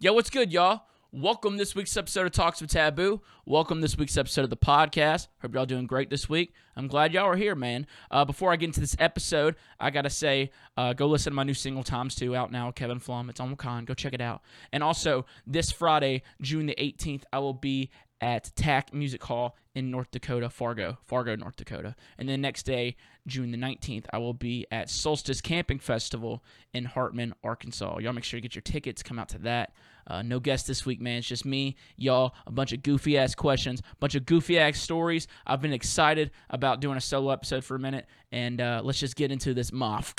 Yo, what's good, y'all? Welcome this week's episode of Talks with Tape B. Welcome this week's episode of the podcast. Hope y'all doing great this week. I'm glad y'all are here, man. Uh, before I get into this episode, I gotta say, uh, go listen to my new single "Times Two" out now. Kevin Flum. It's on Wakaan. Go check it out. And also, this Friday, June the 18th, I will be at TAC Music Hall in North Dakota, Fargo, Fargo, North Dakota. And then next day, June the 19th, I will be at Solstice Camping Festival in Hartman, Arkansas. Y'all make sure to get your tickets. Come out to that. Uh, no guests this week, man. It's just me, y'all, a bunch of goofy ass questions, a bunch of goofy ass stories. I've been excited about doing a solo episode for a minute, and uh, let's just get into this moth.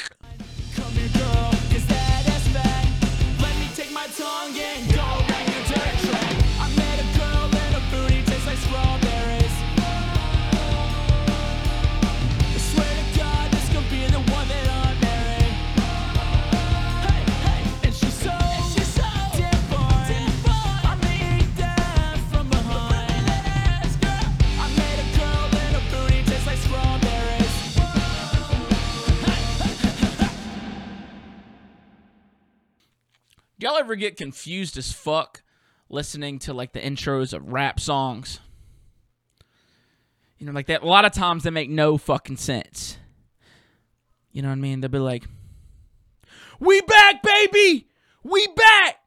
Y'all ever get confused as fuck listening to like the intros of rap songs? You know, like that. A lot of times they make no fucking sense. You know what I mean? They'll be like, "We back, baby. We back.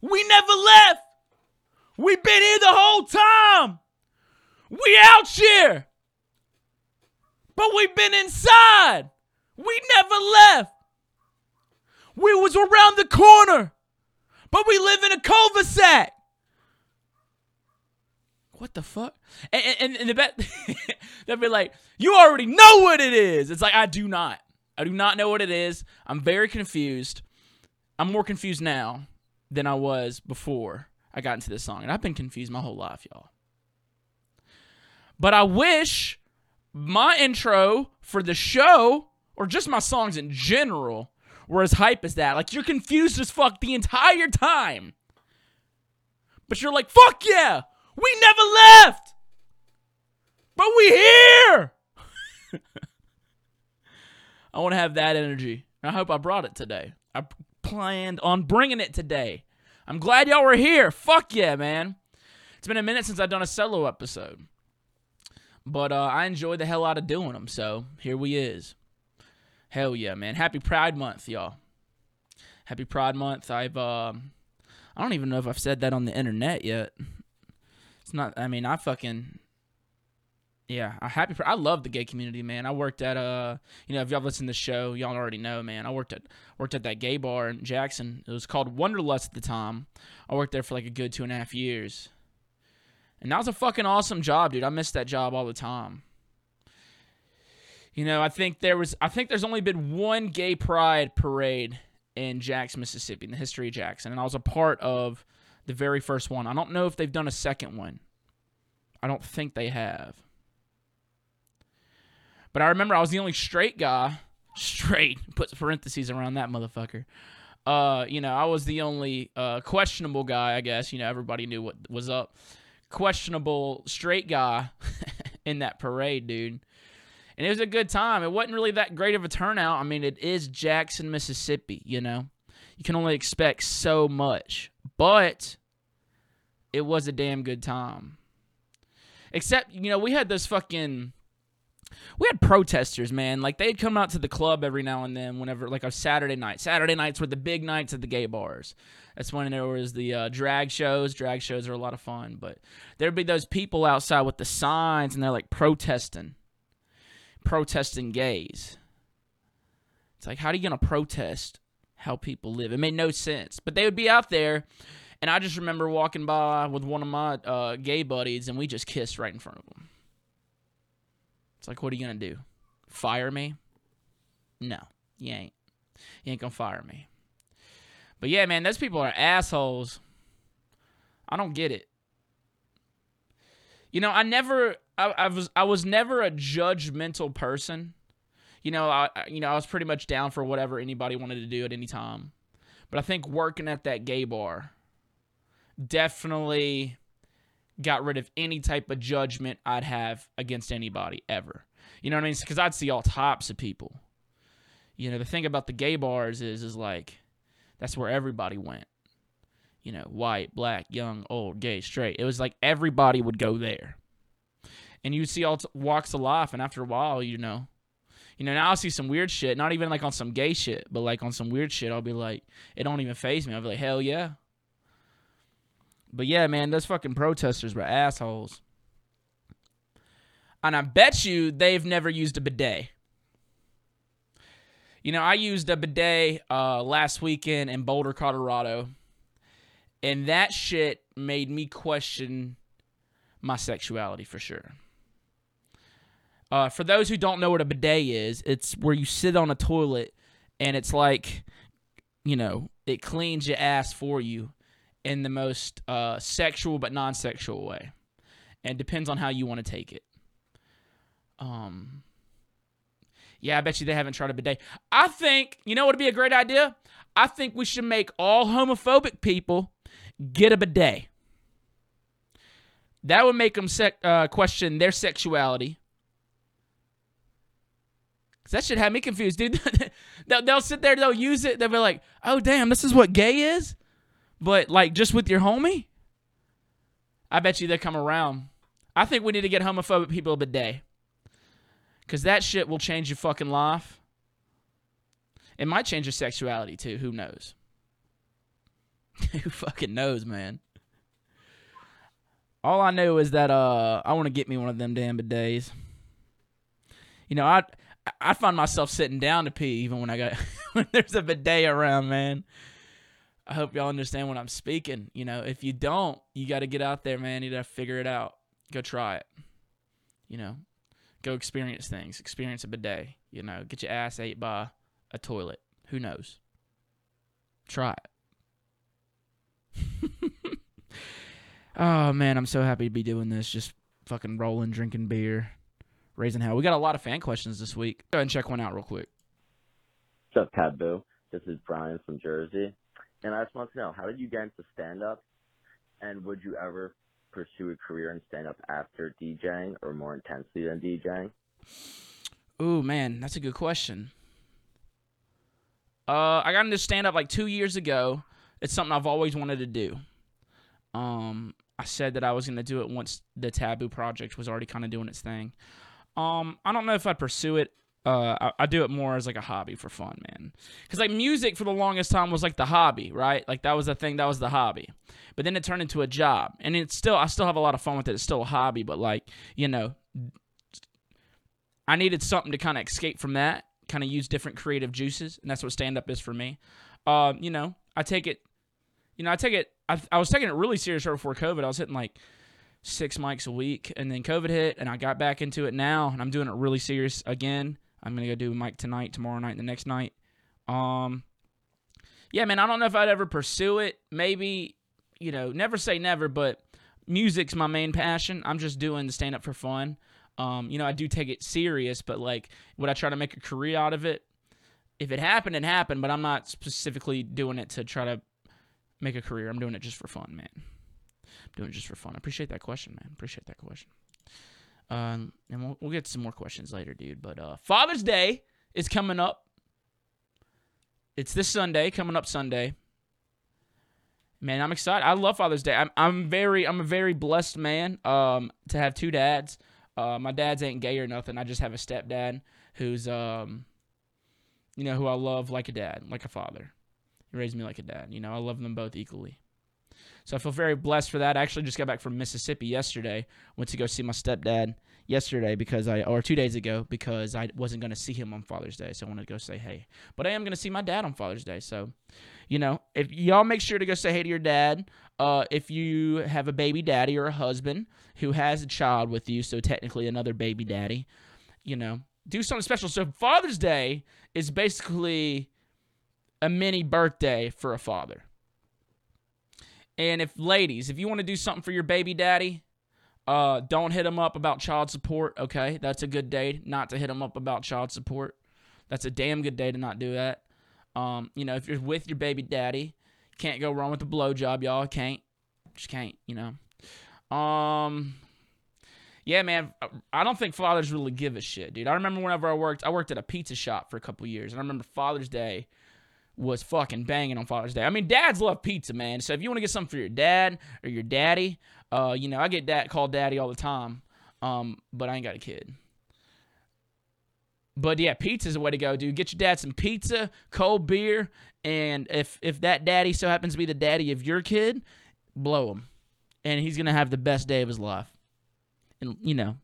We never left. We been here the whole time. We out here, but we've been inside. We never left. We was around the corner." But we live in a cul-de-sac. What the fuck? And, and, and the bet they'll be like, you already know what it is. It's like I do not. I do not know what it is. I'm very confused. I'm more confused now than I was before I got into this song, and I've been confused my whole life, y'all. But I wish my intro for the show, or just my songs in general, were as hype as that. Like you're confused as fuck the entire time. But you're like, fuck yeah! We never left! But we here! I want to have that energy. I hope I brought it today. I planned on bringing it today. I'm glad y'all were here. Fuck yeah, man. It's been a minute since I've done a solo episode. But uh, I enjoy the hell out of doing them, so here we is. Hell yeah, man. Happy Pride Month, y'all. Happy Pride Month. I've um I don't even know if I've said that on the internet yet. It's not I mean, I fucking yeah, I happy I love the gay community, man. I worked at uh you know, if y'all listen to the show, y'all already know, man. I worked at worked at that gay bar in Jackson. It was called Wonderlust at the time. I worked there for like a good two and a half years. And that was a fucking awesome job, dude. I miss that job all the time. You know, I think there was I think there's only been one gay pride parade in Jackson, Mississippi, in the history of Jackson, and I was a part of the very first one. I don't know if they've done a second one. I don't think they have. But I remember I was the only straight guy, straight, put parentheses around that motherfucker. Uh, you know, I was the only uh, questionable guy, I guess. You know, everybody knew what was up. Questionable straight guy in that parade, dude and it was a good time. It wasn't really that great of a turnout. I mean, it is Jackson, Mississippi, you know. You can only expect so much, but it was a damn good time. Except, you know, we had those fucking we had protesters, man. Like they'd come out to the club every now and then, whenever like a Saturday night. Saturday nights were the big nights at the gay bars. That's when there was the uh, drag shows. Drag shows are a lot of fun, but there'd be those people outside with the signs, and they're like protesting protesting gays. It's like, how are you going to protest how people live? It made no sense. But they would be out there, and I just remember walking by with one of my uh, gay buddies, and we just kissed right in front of them. It's like, what are you going to do? Fire me? No, you ain't. You ain't going to fire me. But yeah, man, those people are assholes. I don't get it. You know, I never I, I was I was never a judgmental person. You know, I you know I was pretty much down for whatever anybody wanted to do at any time. But I think working at that gay bar definitely got rid of any type of judgment I'd have against anybody ever. You know what I mean? Because I'd see all types of people. You know, the thing about the gay bars is, is like, that's where everybody went. you know, white, black, young, old, gay, straight. It was like everybody would go there. And you'd see all t- walks of life, and after a while, you know, you know, now I'll see some weird shit, not even like on some gay shit, but like on some weird shit, I'll be like, it don't even phase me. I'll be like, hell yeah. But yeah, man, those fucking protesters were assholes. And I bet you they've never used a bidet. You know, I used a bidet uh, last weekend in Boulder, Colorado, and that shit made me question my sexuality for sure. Uh, for those who don't know what a bidet is, it's where you sit on a toilet and it's like, you know, it cleans your ass for you in the most uh, sexual but non-sexual way, and depends on how you want to take it. Um, yeah, I bet you they haven't tried a bidet. I think you know what would be a great idea. I think we should make all homophobic people get a bidet. That would make them sec- uh, question their sexuality. That should have me confused, dude. they'll, they'll sit there, they'll use it, they'll be like, "Oh, damn, this is what gay is," but like just with your homie. I bet you they come around. I think we need to get homophobic people a bidet. Cause that shit will change your fucking life. It might change your sexuality too. Who knows? Who fucking knows, man? All I know is that uh, I want to get me one of them damn bidets. You know, I I find myself sitting down to pee even when I got when there's a bidet around, man. I hope y'all understand what I'm speaking. You know, if you don't, you got to get out there, man. You got to figure it out. Go try it. You know, go experience things. Experience a bidet. You know, get your ass ate by a toilet. Who knows? Try it. oh man, I'm so happy to be doing this. Just fucking rolling, drinking beer, raising hell. We got a lot of fan questions this week. Go ahead and check one out real quick. What's up, Tape B? This is Brian from Jersey. And I just want to know, how did you get into stand-up? And would you ever pursue a career in stand-up after DJing or more intensely than DJing? Ooh, man, that's a good question. Uh, I got into stand up like two years ago. It's something I've always wanted to do. Um, I said that I was gonna do it once the Tape B project was already kind of doing its thing. Um, I don't know if I'd pursue it. Uh, I, I do it more as like a hobby for fun, man. Cause like music for the longest time was like the hobby, right? Like that was the thing, that was the hobby. But then it turned into a job, and it's still I still have a lot of fun with it. It's still a hobby, but like you know, I needed something to kind of escape from that, kind of use different creative juices, and that's what stand up is for me. Um, you know, I take it, you know, I take it. I, I was taking it really serious right before COVID. I was hitting like six mics a week, and then COVID hit, and I got back into it now, and I'm doing it really serious again. I'm gonna go do a mic tonight, tomorrow night, and the next night. Um, yeah, man, I don't know if I'd ever pursue it. Maybe, you know, never say never, but music's my main passion. I'm just doing the stand up for fun. Um, you know, I do take it serious, but like, would I try to make a career out of it? If it happened, it happened, but I'm not specifically doing it to try to make a career. I'm doing it just for fun, man. I'm doing it just for fun. I appreciate that question, man. Appreciate that question. Um, and we'll, we'll get some more questions later, dude. But uh, Father's Day is coming up. It's this Sunday, coming up Sunday. Man, I'm excited. I love Father's Day. I'm I'm very I'm a very blessed man um to have two dads. Uh, my dad's ain't gay or nothing. I just have a stepdad who's um you know who I love like a dad, like a father. He raised me like a dad. You know, I love them both equally. So I feel very blessed for that. I actually just got back from Mississippi yesterday. Went to go see my stepdad yesterday because I, or two days ago, because I wasn't going to see him on Father's Day. So I wanted to go say hey. But I am going to see my dad on Father's Day. So, you know, if y'all make sure to go say hey to your dad. Uh, if you have a baby daddy or a husband who has a child with you, so technically another baby daddy, you know, do something special. So Father's Day is basically a mini birthday for a father. And if ladies, if you want to do something for your baby daddy, uh, don't hit him up about child support. Okay, that's a good day not to hit him up about child support. That's a damn good day to not do that. Um, you know, if you're with your baby daddy, can't go wrong with the blowjob, y'all. Can't, just can't. You know. Um, yeah, man. I don't think fathers really give a shit, dude. I remember whenever I worked, I worked at a pizza shop for a couple years, and I remember Father's Day was fucking banging on Father's Day. I mean, dads love pizza, man. So if you want to get something for your dad or your daddy, uh, you know, I get dad called daddy all the time. Um, but I ain't got a kid. But yeah, pizza's the way to go, dude. Get your dad some pizza, cold beer, and if if that daddy so happens to be the daddy of your kid, blow him, and he's gonna have the best day of his life. And you know,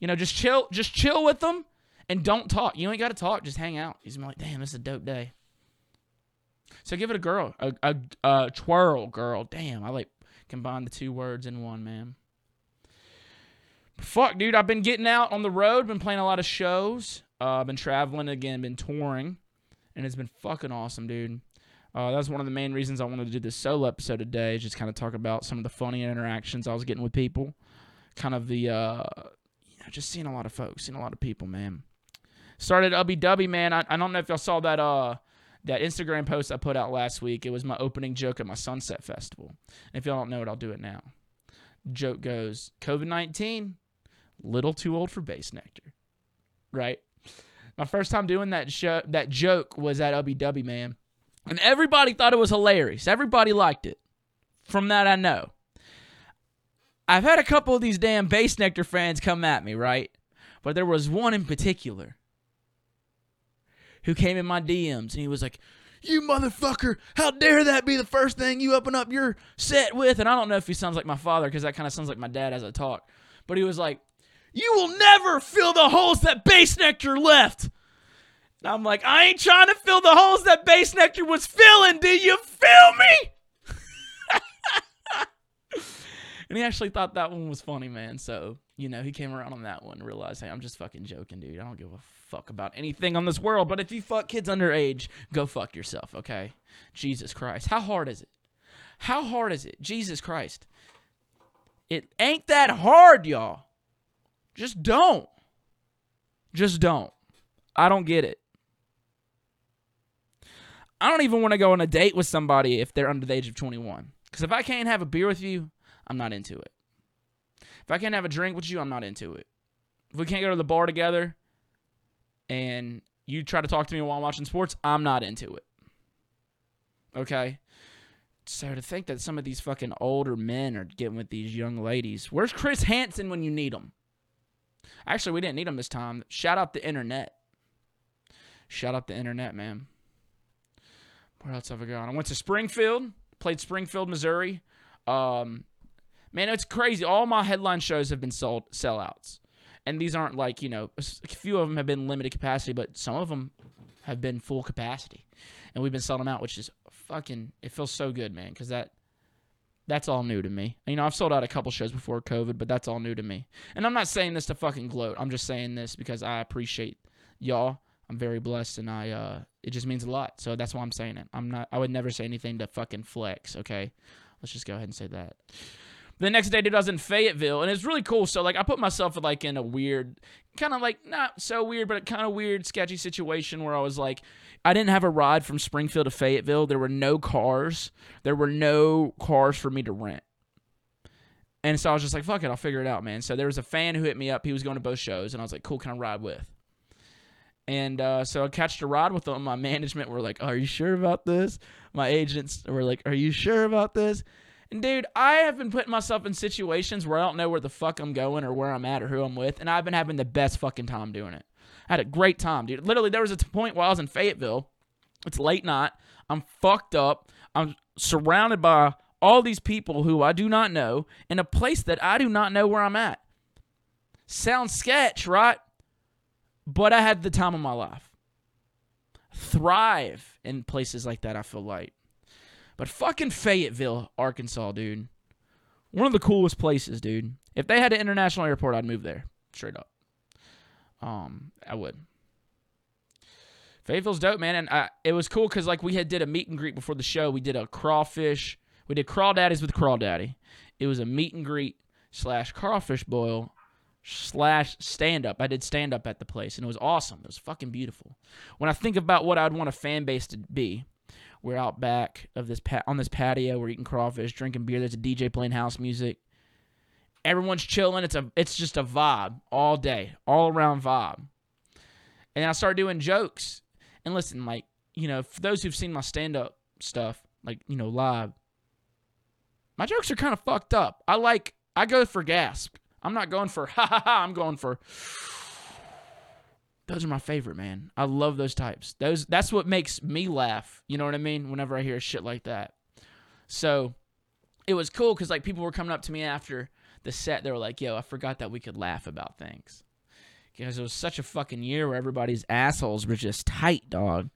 you know, just chill, just chill with them, and don't talk. You ain't got to talk. Just hang out. He's like, damn, this is a dope day. So give it a girl, a a, a twirl girl. Damn, I like combine the two words in one, man. Fuck, dude, I've been getting out on the road, been playing a lot of shows. Uh, been traveling again, been touring, and it's been fucking awesome, dude. Uh, that's one of the main reasons I wanted to do this solo episode today, is just kind of talk about some of the funny interactions I was getting with people. Kind of the, uh, you know, just seeing a lot of folks, seeing a lot of people, man. Started Ubbi Dubbi, man. I, I don't know if y'all saw that, uh, that Instagram post I put out last week. It was my opening joke at my Sunset Festival. And if y'all don't know it, I'll do it now. Joke goes, COVID 19, little too old for Bassnectar. Right? My first time doing that show, that joke was at Dubby, man. And everybody thought it was hilarious. Everybody liked it. From that, I know. I've had a couple of these damn Bassnectar fans come at me, right? But there was one in particular who came in my DMs and he was like, You motherfucker, how dare that be the first thing you open up your set with? And I don't know if he sounds like my father because that kind of sounds like my dad as I talk. But he was like, You will never fill the holes that Bassnectar left. And I'm like, I ain't trying to fill the holes that Bassnectar was filling. Do you feel me? and he actually thought that one was funny, man. So, you know, he came around on that one and realized, hey, I'm just fucking joking, dude. I don't give a fuck about anything on this world. But if you fuck kids underage, go fuck yourself, okay? Jesus Christ. How hard is it? How hard is it? Jesus Christ. It ain't that hard, y'all. Just don't. Just don't. I don't get it. I don't even want to go on a date with somebody if they're under the age of 21. Because if I can't have a beer with you, I'm not into it. If I can't have a drink with you, I'm not into it. If we can't go to the bar together and you try to talk to me while I'm watching sports, I'm not into it. Okay? So to think that some of these fucking older men are getting with these young ladies. Where's Chris Hansen when you need him? Actually, we didn't need him this time. Shout out the internet. Shout out the internet, man. Where else have I gone? I went to Springfield, played Springfield, Missouri. Um, man, it's crazy. All my headline shows have been sold sellouts, and these aren't like you know a few of them have been limited capacity, but some of them have been full capacity, and we've been selling them out, which is fucking. It feels so good, man, because that that's all new to me. You know, I've sold out a couple shows before COVID, but that's all new to me. And I'm not saying this to fucking gloat. I'm just saying this because I appreciate y'all. I'm very blessed, and I uh, it just means a lot. So that's why I'm saying it. I'm not. I would never say anything to fucking flex. Okay, let's just go ahead and say that. The next day, dude, I was in Fayetteville, and it's really cool. So like, I put myself like in a weird, kind of like not so weird, but a kind of weird, sketchy situation where I was like, I didn't have a ride from Springfield to Fayetteville. There were no cars. There were no cars for me to rent. And so I was just like, fuck it, I'll figure it out, man. So there was a fan who hit me up. He was going to both shows, and I was like, cool, can I ride with? And uh, so I catched a ride with them. My management were like, Are you sure about this? My agents were like, Are you sure about this? And dude, I have been putting myself in situations where I don't know where the fuck I'm going or where I'm at or who I'm with, and I've been having the best fucking time doing it. I had a great time, dude. Literally, there was a point while I was in Fayetteville. It's late night. I'm fucked up. I'm surrounded by all these people who I do not know in a place that I do not know where I'm at. Sounds sketch, right? But I had the time of my life. Thrive in places like that, I feel like. But fucking Fayetteville, Arkansas, dude. One of the coolest places, dude. If they had an international airport, I'd move there. Straight up. Um, I would. Fayetteville's dope, man, and I, it was cool because like we had did a meet and greet before the show. We did a crawfish. We did crawdaddies with crawdaddy. It was a meet and greet slash crawfish boil slash stand up. I did stand up at the place, and it was awesome. It was fucking beautiful. When I think about what I'd want a fan base to be, we're out back of this on this patio. We're eating crawfish, drinking beer. There's a DJ playing house music. Everyone's chilling. It's a it's just a vibe all day, all around vibe. And I started doing jokes. And listen, like you know, for those who've seen my stand up stuff, like, you know, live, my jokes are kind of fucked up. I like, I go for gasp. I'm not going for ha ha ha. I'm going for. Those are my favorite, man. I love those types. Those that's what makes me laugh. You know what I mean? Whenever I hear shit like that. So it was cool because like people were coming up to me after the set. They were like, "Yo, I forgot that we could laugh about things." Because it was such a fucking year where everybody's assholes were just tight, dog.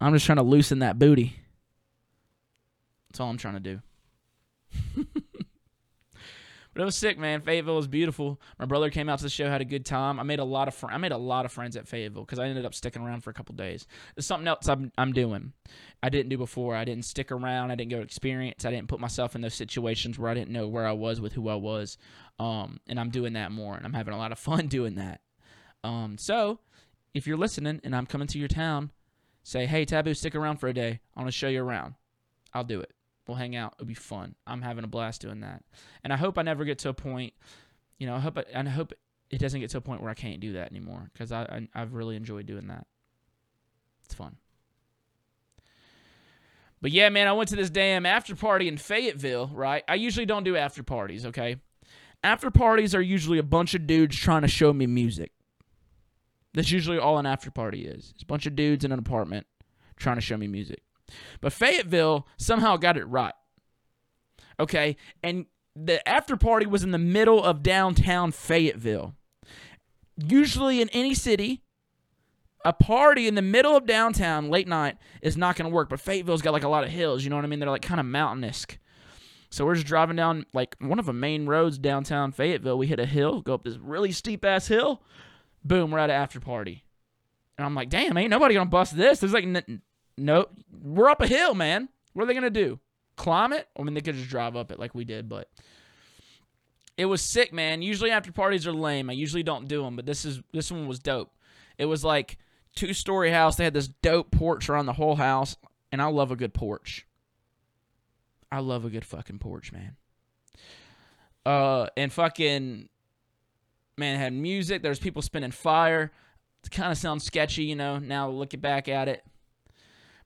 I'm just trying to loosen that booty. That's all I'm trying to do. But it was sick, man. Fayetteville was beautiful. My brother came out to the show, had a good time. I made a lot of fr- I made a lot of friends at Fayetteville because I ended up sticking around for a couple days. It's something else I'm I'm doing. I didn't do before. I didn't stick around. I didn't go experience. I didn't put myself in those situations where I didn't know where I was with who I was. Um, and I'm doing that more, and I'm having a lot of fun doing that. Um, so if you're listening and I'm coming to your town, say, hey, Tape B, stick around for a day. I want to show you around. I'll do it. We'll hang out. It'll be fun. I'm having a blast doing that. And I hope I never get to a point, you know, I hope, I, I hope it doesn't get to a point where I can't do that anymore because I, I, I've really enjoyed doing that. It's fun. But yeah, man, I went to this damn after party in Fayetteville, right? I usually don't do after parties, okay? After parties are usually a bunch of dudes trying to show me music. That's usually all an after party is. It's a bunch of dudes in an apartment trying to show me music. But Fayetteville somehow got it right. Okay? And the after party was in the middle of downtown Fayetteville. Usually in any city, a party in the middle of downtown late night is not going to work. But Fayetteville's got like a lot of hills, you know what I mean? They're like kind of mountainous. So we're just driving down like one of the main roads downtown Fayetteville. We hit a hill, go up this really steep ass hill. Boom, we're at an after party. And I'm like, damn, ain't nobody gonna bust this. There's like, n- no, we're up a hill, man. What are they gonna do? Climb it? I mean, they could just drive up it like we did, but it was sick, man. Usually after parties are lame. I usually don't do them, but this is this one was dope. It was like two story house. They had this dope porch around the whole house, and I love a good porch. I love a good fucking porch, man. Uh, and fucking man had music. There was people spinning fire. It kind of sounds sketchy, you know. Now looking back at it,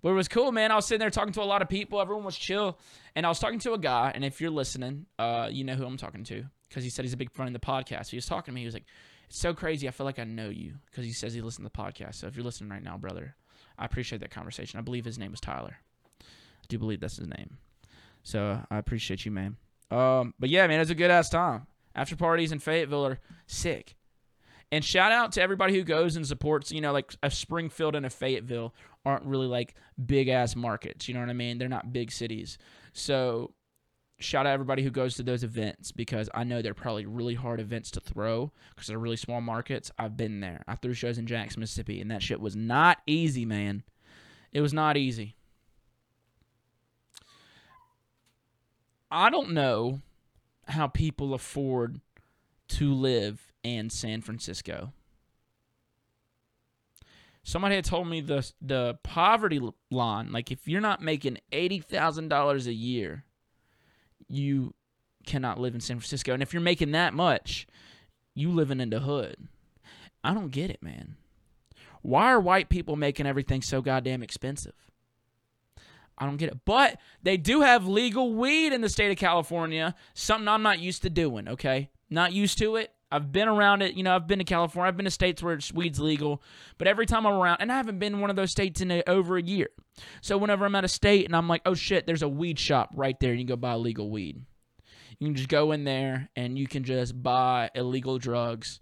but it was cool, man. I was sitting there talking to a lot of people. Everyone was chill, and I was talking to a guy. And if you're listening, uh, you know who I'm talking to because he said he's a big fan of the podcast. He was talking to me. He was like, "It's so crazy. I feel like I know you," because he says he listens to the podcast. So if you're listening right now, brother, I appreciate that conversation. I believe his name was Tyler. I do believe that's his name. So I appreciate you, man. Um, but yeah, man, it was a good ass time. After parties in Fayetteville are sick. And shout out to everybody who goes and supports, you know, like a Springfield and a Fayetteville aren't really like big ass markets. You know what I mean? They're not big cities. So shout out everybody who goes to those events because I know they're probably really hard events to throw because they're really small markets. I've been there. I threw shows in Jackson, Mississippi, and that shit was not easy, man. It was not easy. I don't know how people afford to live in San Francisco. Somebody had told me the the poverty line, like if you're not making eighty thousand dollars a year, you cannot live in San Francisco. And if you're making that much, you living in the hood. I don't get it, man. Why are white people making everything so goddamn expensive? I don't get it. But they do have legal weed in the state of California, something I'm not used to doing, okay? Not used to it. I've been around it. You know, I've been to California. I've been to states where weed's legal. But every time I'm around, and I haven't been one of those states in a, over a year. So whenever I'm at a state and I'm like, oh shit, there's a weed shop right there, you can go buy legal weed. You can just go in there and you can just buy illegal drugs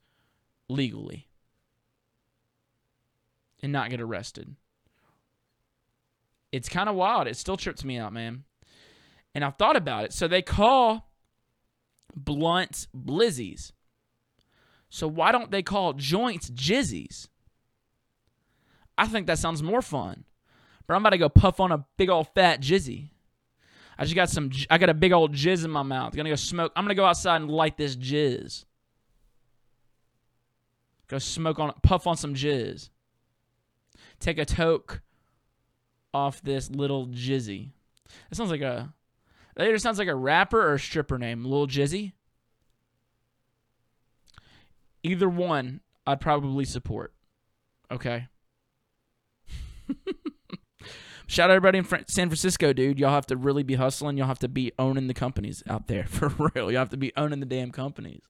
legally and not get arrested. It's kind of wild. It still trips me out, man. And I've thought about it. So they call blunts blizzies. So why don't they call joints jizzies? I think that sounds more fun. But I'm about to go puff on a big old fat jizzy. I just got some. I got a big old jizz in my mouth. gonna go smoke. I'm gonna go outside and light this jizz. Go smoke on, puff on some jizz. Take a toke off this little jizzy. That sounds like a. That either sounds like a rapper or a stripper name, Lil Jizzy. Either one, I'd probably support. Okay. Shout out everybody in San Francisco, dude. Y'all have to really be hustling. Y'all have to be owning the companies out there for real. Y'all have to be owning the damn companies.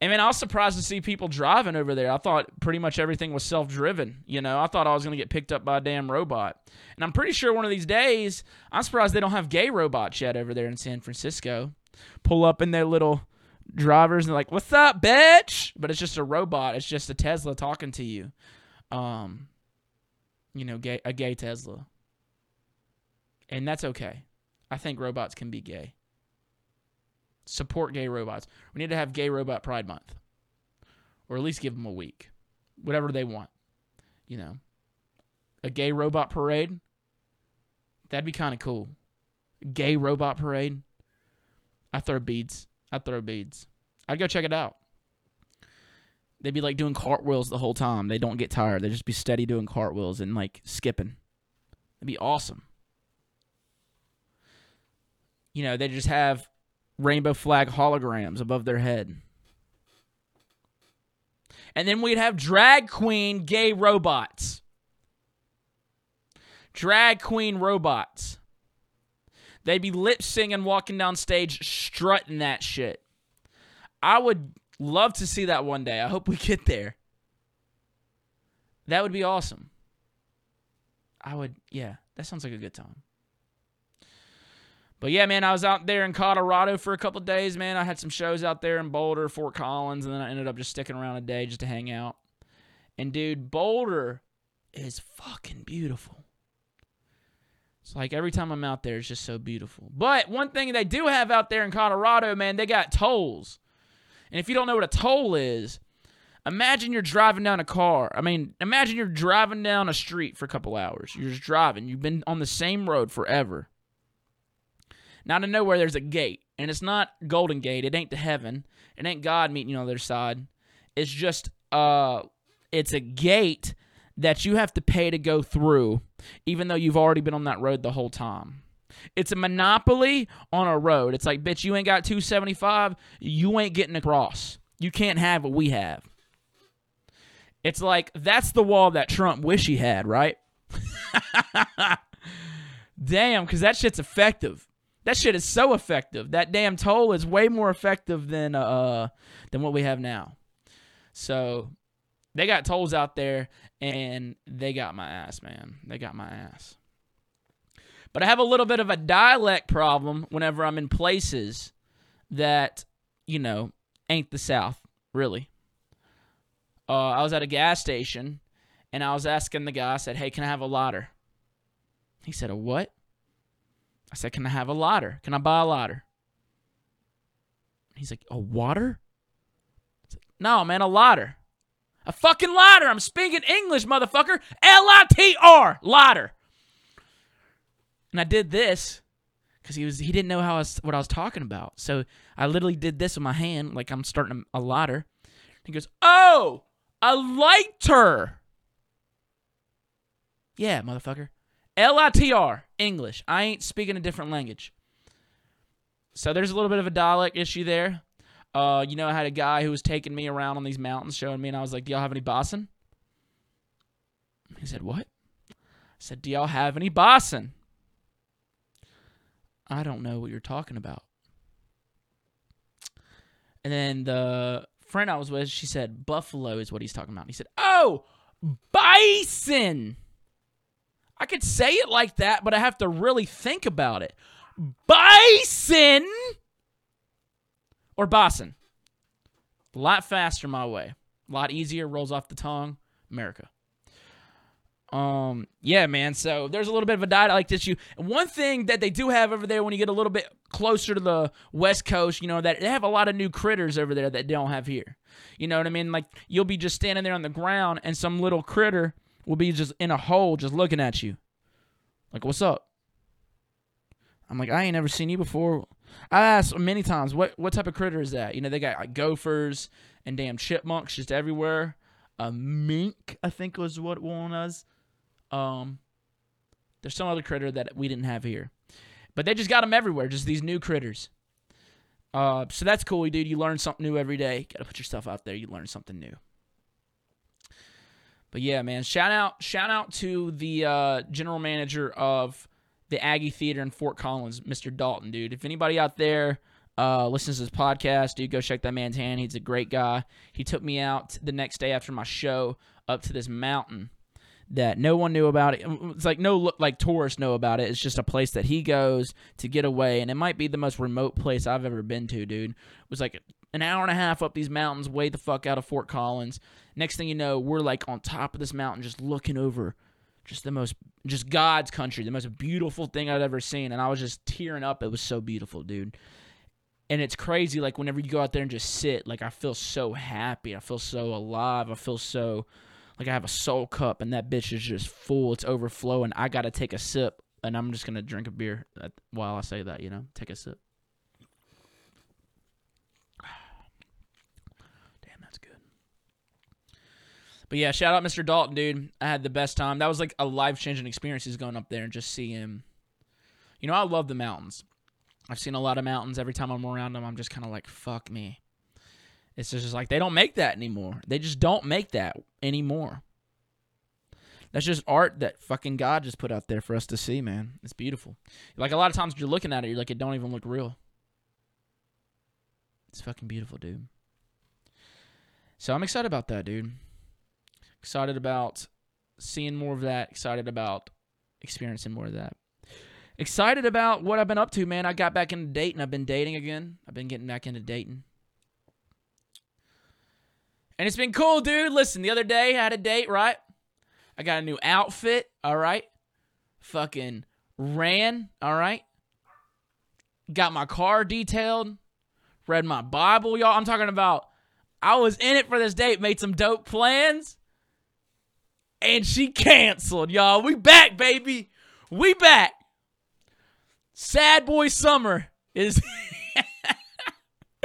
And man, I was surprised to see people driving over there. I thought pretty much everything was self driven. You know, I thought I was going to get picked up by a damn robot. And I'm pretty sure one of these days, I'm surprised they don't have gay robots yet over there in San Francisco. Pull up in their little drivers and like, "What's up, bitch?" But it's just a robot. It's just a Tesla talking to you. Um, you know, gay, a gay Tesla. And that's okay. I think robots can be gay. Support gay robots. We need to have Gay Robot Pride Month. Or at least give them a week. Whatever they want. You know, a gay robot parade. That'd be kind of cool. Gay robot parade. I throw beads. I throw beads. I'd go check it out. They'd be like doing cartwheels the whole time. They don't get tired. They just be steady doing cartwheels and like skipping. It'd be awesome. You know, they just have rainbow flag holograms above their head. And then we'd have drag queen gay robots. Drag queen robots. They'd be lip singing, walking down stage, strutting that shit. I would love to see that one day. I hope we get there. That would be awesome. I would, yeah, that sounds like a good time. But yeah, man, I was out there in Colorado for a couple days, man. I had some shows out there in Boulder, Fort Collins, and then I ended up just sticking around a day just to hang out. And dude, Boulder is fucking beautiful. It's like every time I'm out there, it's just so beautiful. But one thing they do have out there in Colorado, man, they got tolls. And if you don't know what a toll is, imagine you're driving down a car. I mean, imagine you're driving down a street for a couple hours. You're just driving. You've been on the same road forever. Now to nowhere there's a gate, and it's not Golden Gate. It ain't to heaven. It ain't God meeting you on the other side. It's just uh, it's a gate that you have to pay to go through, even though you've already been on that road the whole time. It's a monopoly on a road. It's like, bitch, you ain't got 275, you ain't getting across. You can't have what we have. It's like that's the wall that Trump wish he had, right? Damn, because that shit's effective. That shit is so effective. That damn toll is way more effective than uh than what we have now. So they got tolls out there and they got my ass, man. They got my ass. But I have a little bit of a dialect problem whenever I'm in places that, you know, ain't the South, really. Uh, I was at a gas station and I was asking the guy, I said, hey, can I have a lotter? He said, a what? I said, can I have a lotter? Can I buy a lotter? He's like, a water? No, man, a lighter. A fucking lighter. I'm speaking English, motherfucker. L I T R, lighter. And I did this because he was he didn't know how I was, what I was talking about. So I literally did this with my hand, like I'm starting a, lighter. He goes, "Oh, a lighter." Yeah, motherfucker. L I T R, English. I ain't speaking a different language. So there's a little bit of a dialect issue there. Uh, you know, I had a guy who was taking me around on these mountains, showing me, and I was like, "Do y'all have any bossen?" He said, "What?" I said, "Do y'all have any bossen?" I don't know what you're talking about. And then the friend I was with, she said, "Buffalo is what he's talking about." And he said, "Oh, bison." I could say it like that, but I have to really think about it. Bison or Boston. A lot faster my way. A lot easier, rolls off the tongue. America. Um, yeah, man. So there's a little bit of a dialect issue. And one thing that they do have over there when you get a little bit closer to the West Coast, you know, that they have a lot of new critters over there that they don't have here. You know what I mean? Like you'll be just standing there on the ground and some little critter will be just in a hole just looking at you. Like, what's up? I'm like, I ain't never seen you before. I asked many times, what what type of critter is that? You know, they got like gophers and damn chipmunks just everywhere. A mink, I think was what one was. Um, there's some other critter that we didn't have here, but they just got them everywhere. Just these new critters. Uh, so that's cool, dude. You learn something new every day. Got to put yourself out there. You learn something new. But yeah, man, shout out shout out to the uh, general manager of the Aggie Theater in Fort Collins, Mr. Dalton, dude. If anybody out there uh, listens to this podcast, dude, go check that man's hand. He's a great guy. He took me out the next day after my show up to this mountain that no one knew about it. It's like no like tourists know about it. It's just a place that he goes to get away, and it might be the most remote place I've ever been to, dude. It was like an hour and a half up these mountains, way the fuck out of Fort Collins. Next thing you know, we're like on top of this mountain, just looking over, just the most, just God's country, the most beautiful thing I'd ever seen, and I was just tearing up. It was so beautiful, dude. And it's crazy, like whenever you go out there and just sit, like I feel so happy. I feel so alive. I feel so like I have a soul cup and that bitch is just full. It's overflowing. I got to take a sip and I'm just to drink a beer while I say that, you know? Take a sip. Damn, that's good. But yeah, shout out Mr. Dalton, dude. I had the best time. That was like a life changing experience He's going up there and just seeing him. You know, I love the mountains. I've seen a lot of mountains. Every time I'm around them, I'm just kind of like, fuck me. It's just like they don't make that anymore. They just don't make that anymore. That's just art that fucking God just put out there for us to see, man. It's beautiful. Like a lot of times you're looking at it, you're like, it don't even look real. It's fucking beautiful, dude. So I'm excited about that, dude. Excited about seeing more of that. Excited about experiencing more of that. Excited about what I've been up to, man. I got back into dating. I've been dating again. I've been getting back into dating. And it's been cool, dude. Listen, the other day I had a date, right? I got a new outfit, all right? Fucking ran, all right? Got my car detailed, read my Bible, y'all. I'm talking about I was in it for this date, made some dope plans, and she canceled, y'all. We back, baby. We back. Sad boy summer is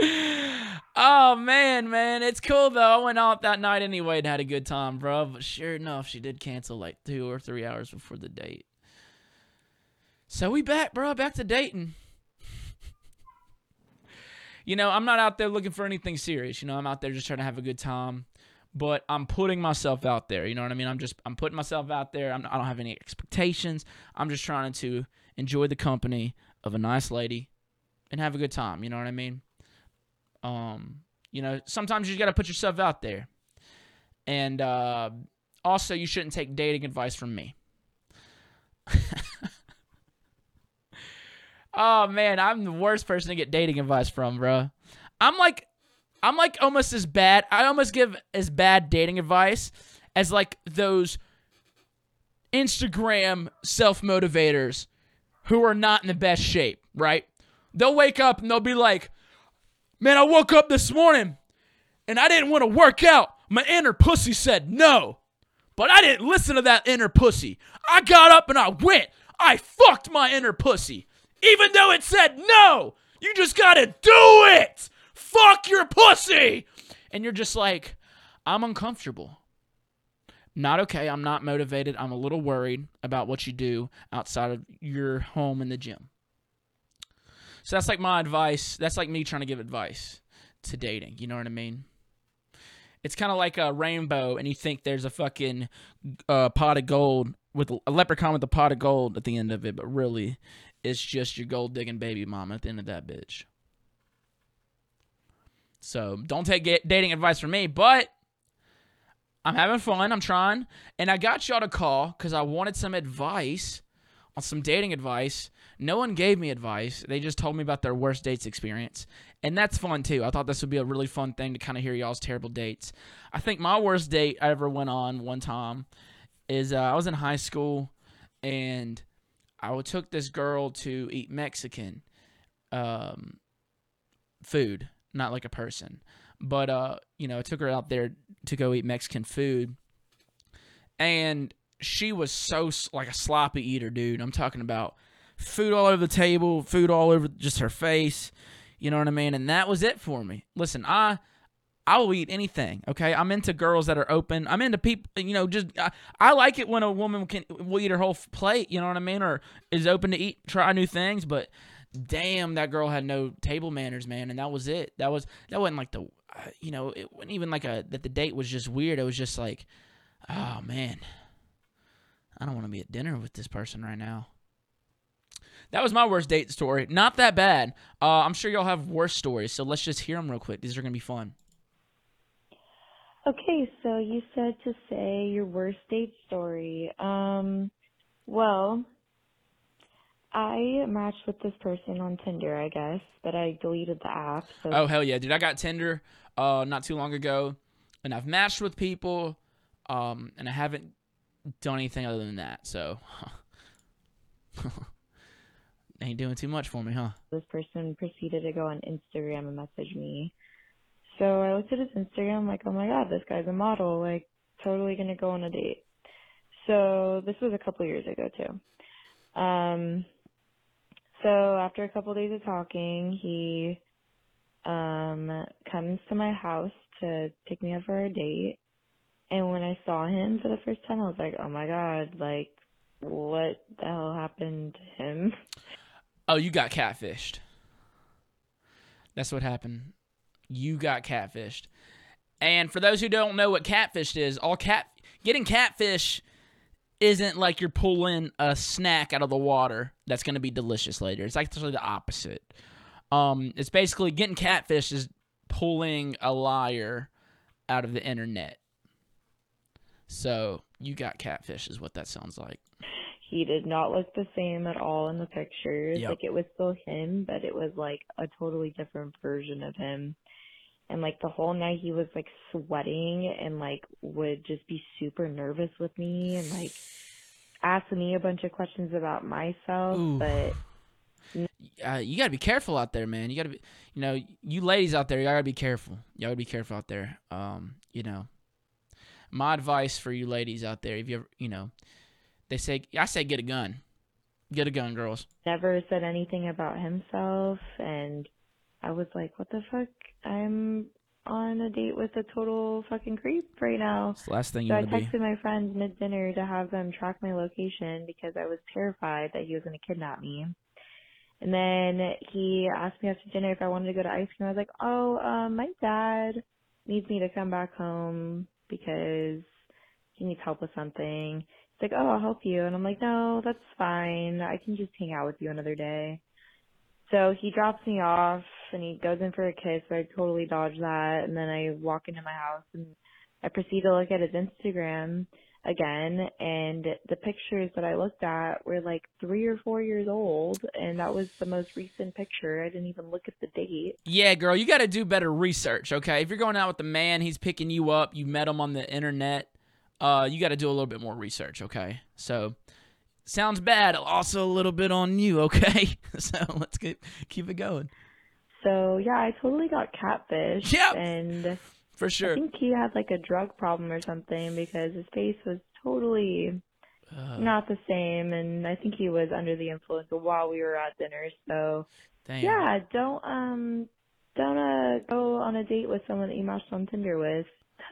Oh man, man, it's cool though. I went out that night anyway and had a good time, bro. But sure enough, she did cancel like two or three hours before the date. So we back, bro, back to dating. you know, I'm not out there looking for anything serious. You know, I'm out there just trying to have a good time. But I'm putting myself out there. You know what I mean? I'm just I'm putting myself out there. I'm, I don't have any expectations. I'm just trying to enjoy the company of a nice lady and have a good time. You know what I mean? Um, you know, sometimes you just got to put yourself out there. And uh, also, you shouldn't take dating advice from me. oh man, I'm the worst person to get dating advice from, bro. I'm like, I'm like almost as bad. I almost give as bad dating advice as like those Instagram self motivators who are not in the best shape, right? They'll wake up and they'll be like, Man, I woke up this morning and I didn't want to work out. My inner pussy said no. But I didn't listen to that inner pussy. I got up and I went. I fucked my inner pussy. Even though it said no. You just gotta do it. Fuck your pussy. And you're just like, I'm uncomfortable. Not okay. I'm not motivated. I'm a little worried about what you do outside of your home and the gym. So that's like my advice. That's like me trying to give advice to dating. You know what I mean? It's kind of like a rainbow, and you think there's a fucking uh, pot of gold with a leprechaun with a pot of gold at the end of it, but really, it's just your gold digging baby mama at the end of that bitch. So don't take dating advice from me, but I'm having fun. I'm trying, and I got y'all to call because I wanted some advice on some dating advice no one gave me advice. They just told me about their worst dates experience. And that's fun too. I thought this would be a really fun thing to kind of hear y'all's terrible dates. I think my worst date I ever went on one time is uh, I was in high school and I took this girl to eat Mexican um, food, not like a person. But uh, you know, I took her out there to go eat Mexican food. And she was so like a sloppy eater, dude. I'm talking about food all over the table, food all over just her face. You know what I mean? And that was it for me. Listen, I I will eat anything. Okay, I'm into girls that are open. I'm into people. You know, just I, I like it when a woman can will eat her whole plate. You know what I mean? Or is open to eat, try new things. But damn, that girl had no table manners, man. And that was it. That was that wasn't like the, uh, you know, it wasn't even like a that the date was just weird. It was just like Oh man, I don't want to be at dinner with this person right now. That was my worst date story. Not that bad. Uh, I'm sure y'all have worse stories, so let's just hear them real quick. These are gonna be fun. Okay, so you said to say your worst date story. Um, well, I matched with this person on Tinder, I guess, but I deleted the app. So Oh hell yeah, dude! I got Tinder uh not too long ago, and I've matched with people, um, and I haven't done anything other than that. So, ain't doing too much for me, huh? this person proceeded to go on Instagram and message me. So I looked at his Instagram, like, oh my god, this guy's a model, like, totally gonna go on a date. So this was a couple years ago too. Um, so after a couple days of talking, he um comes to my house to pick me up for a date. And when I saw him for the first time, I was like, oh my god, like, what the hell happened to him? Oh, you got catfished. That's what happened. You got catfished. And for those who don't know what catfished is, all cat getting catfish isn't like you're pulling a snack out of the water that's going to be delicious later. It's actually the opposite. Um, it's basically getting catfish is pulling a liar out of the internet. So you got catfish is what that sounds like. he did not look the same at all in the pictures. Yep. Like it was still him, but it was like a totally different version of him. And like the whole night he was like sweating and like would just be super nervous with me and like asking me a bunch of questions about myself, Ooh. but uh, you gotta be careful out there, man. You gotta be, you know, you ladies out there, you gotta be careful. You gotta be careful out there. Um, you know, my advice for you ladies out there, if you ever, you know, they say, I say, get a gun, get a gun, girls. never said anything about himself and I was like, What the fuck? I'm on a date with a total fucking creep right now. It's the last thing you So I to be. texted my friends mid dinner to have them track my location because I was terrified that he was going to kidnap me. And then he asked me after dinner if I wanted to go to ice cream. I was like, oh, um, my dad needs me to come back home because he needs help with something. He's like, oh, I'll help you. And I'm like, no, that's fine. I can just hang out with you another day. So he drops me off and he goes in for a kiss. So I totally dodge that. And then I walk into my house and I proceed to look at his Instagram again, and the pictures that I looked at were like three or four years old, and that was the most recent picture. I didn't even look at the date. Yeah, girl, you got to do better research, okay? If you're going out with a man, he's picking you up, you met him on the internet, uh, you got to do a little bit more research, okay? So, sounds bad, also a little bit on you, okay? so let's keep keep it going So yeah, I totally got catfish, Yep. and for sure, I think he had like a drug problem or something because his face was totally Uh, not the same, and I think he was under the influence while we were at dinner. So damn. yeah, don't um don't uh go on a date with someone that you matched on Tinder with.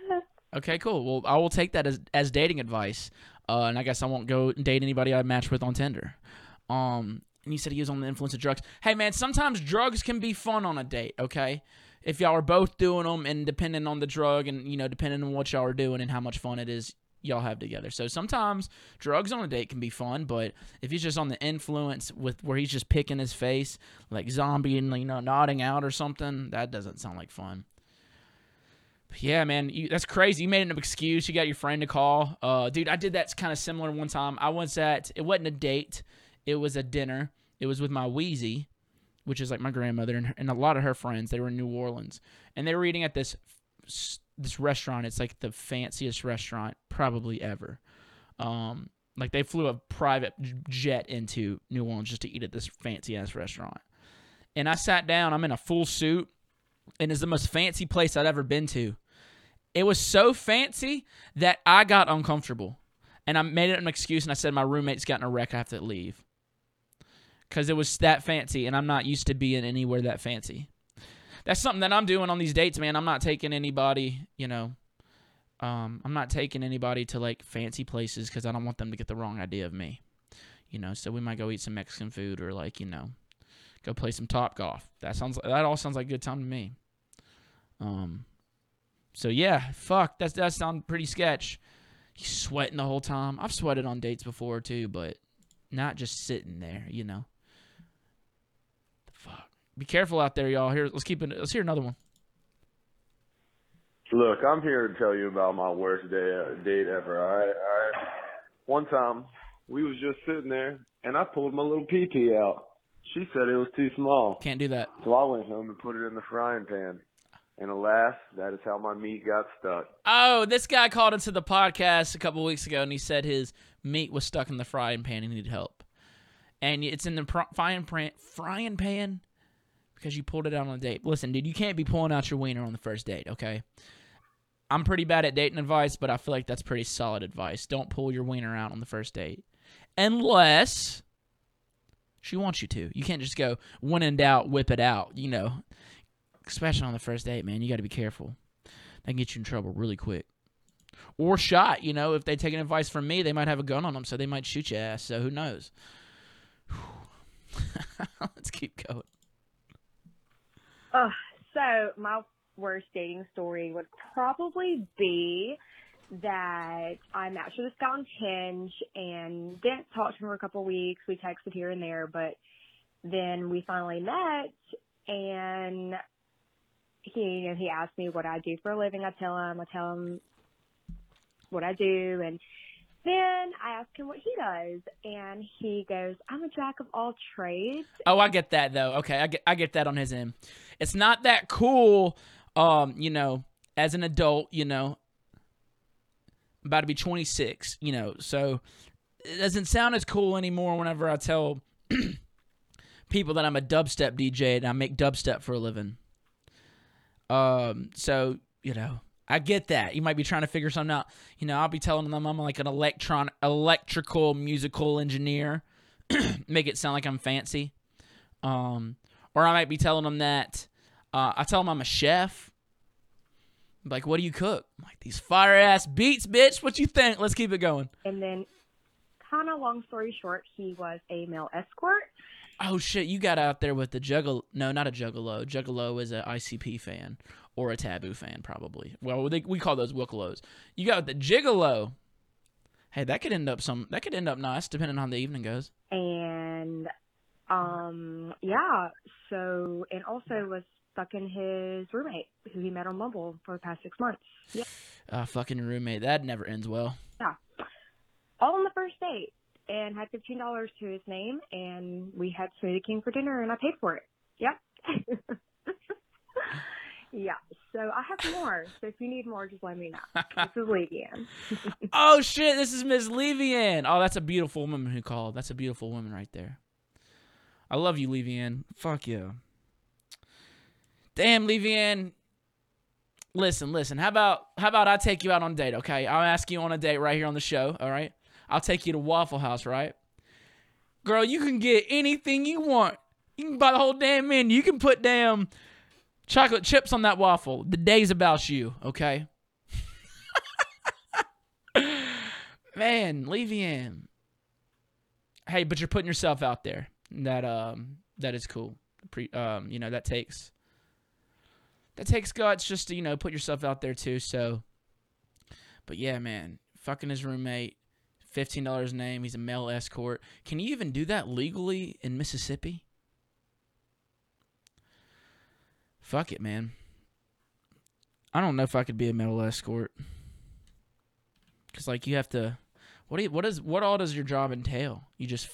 Okay, cool. Well, I will take that as as dating advice. Uh, and I guess I won't go date anybody I match with on Tinder. Um, and you said he was on the influence of drugs. Hey, man, sometimes drugs can be fun on a date. Okay, if y'all are both doing them and depending on the drug and you know depending on what y'all are doing and how much fun it is y'all have together. So sometimes drugs on a date can be fun, but if he's just on the influence with where he's just picking his face like zombie and you know nodding out or something, that doesn't sound like fun. Yeah, man, you, that's crazy. You made an excuse. You got your friend to call. Uh, dude, I did that kind of similar one time. I was at. It wasn't a date. It was a dinner. It was with my Wheezy, which is like my grandmother and, her, and a lot of her friends. They were in New Orleans, and they were eating at this this restaurant. It's like the fanciest restaurant probably ever. Um, like they flew a private jet into New Orleans just to eat at this fancy ass restaurant. And I sat down. I'm in a full suit and it's the most fancy place I'd ever been to. It was so fancy that I got uncomfortable. And I made it an excuse and I said, My roommate's gotten a wreck. I have to leave. Because it was that fancy and I'm not used to being anywhere that fancy. That's something that I'm doing on these dates, man. I'm not taking anybody, you know, um, I'm not taking anybody to like fancy places because I don't want them to get the wrong idea of me. You know, so we might go eat some Mexican food or like, you know, go play some Topgolf. That sounds that all sounds like a good time to me. Um so yeah, fuck, that's that sounds pretty sketch. You sweating the whole time. I've sweated on dates before too, but not just sitting there, you know. Be careful out there, y'all. Here, let's keep it. Let's hear another one. Look, I'm here to tell you about my worst day, uh, date ever. All right, all right. One time, we was just sitting there, and I pulled my little pee-pee out. She said it was too small, Can't do that. so I went home and put it in the frying pan. And alas, that is how my meat got stuck. Oh, this guy called into the podcast a couple weeks ago and he said his meat was stuck in the frying pan and he needed help. And it's in the pr- frying pan, frying pan because you pulled it out on a date. Listen, dude, you can't be pulling out your wiener on the first date, okay? I'm pretty bad at dating advice, but I feel like that's pretty solid advice. Don't pull your wiener out on the first date. Unless she wants you to. You can't just go, when in doubt, whip it out, you know. Especially on the first date, man. You got to be careful. That can get you in trouble really quick. Or shot, you know. If they take an advice from me, they might have a gun on them, so they might shoot your ass. So who knows? Let's keep going. Uh, so my worst dating story would probably be that I matched with this guy on Hinge and didn't talk to him for a couple of weeks. We texted here and there, but then we finally met and he you know, he asked me what I do for a living. I tell him, I tell him what I do and then I ask him what he does and he goes, I'm a jack of all trades. Oh, I get that though. Okay, I get I get that on his end. It's not that cool, um, you know, as an adult, you know, about to be 26, you know, so it doesn't sound as cool anymore whenever I tell people that I'm a dubstep DJ and I make dubstep for a living. Um, so, you know, I get that. You might be trying to figure something out. You know, I'll be telling them I'm like an electron electrical musical engineer. make it sound like I'm fancy. Um, or I might be telling them that uh, I tell them I'm a chef. I'm like, what do you cook? I'm like these fire ass beats, bitch. What you think? Let's keep it going. And then, kind of long story short, he was a male escort. Oh shit, you got out there with the juggalo. No, not a juggalo. Juggalo is a ICP fan or a Tape B fan, probably. Well, they, we call those wookalos. You got the gigolo. Hey, that could end up some. That could end up nice, depending on how the evening goes. And, um, yeah, so, and also was fucking his roommate who he met on Bumble for the past six months. Yeah. Uh, fucking roommate. That never ends well. Yeah. All on the first date. And had $15 to his name, and we had Smoothie King for dinner, and I paid for it. Yep. yeah, so I have more. So if you need more, just let me know. This is Levian. oh shit, this is Miss Levian. Oh, that's a beautiful woman who called. That's a beautiful woman right there. I love you, Levian. Fuck yeah. Damn, Levian. Listen, listen. How about how about I take you out on a date, okay? I'll ask you on a date right here on the show, all right? I'll take you to Waffle House, right? Girl, you can get anything you want. You can buy the whole damn menu. You can put damn chocolate chips on that waffle. The day's about you, okay? Man, Levian. Hey, but you're putting yourself out there. That um that is cool. Pre, um, you know, that takes that takes guts just to, you know, put yourself out there too. So but yeah, man, fucking his roommate, fifteen dollars a name, he's a male escort. Can you even do that legally in Mississippi? Fuck it, man. I don't know if I could be a male escort. Cause like you have to, what do you, what is what all does your job entail? You just,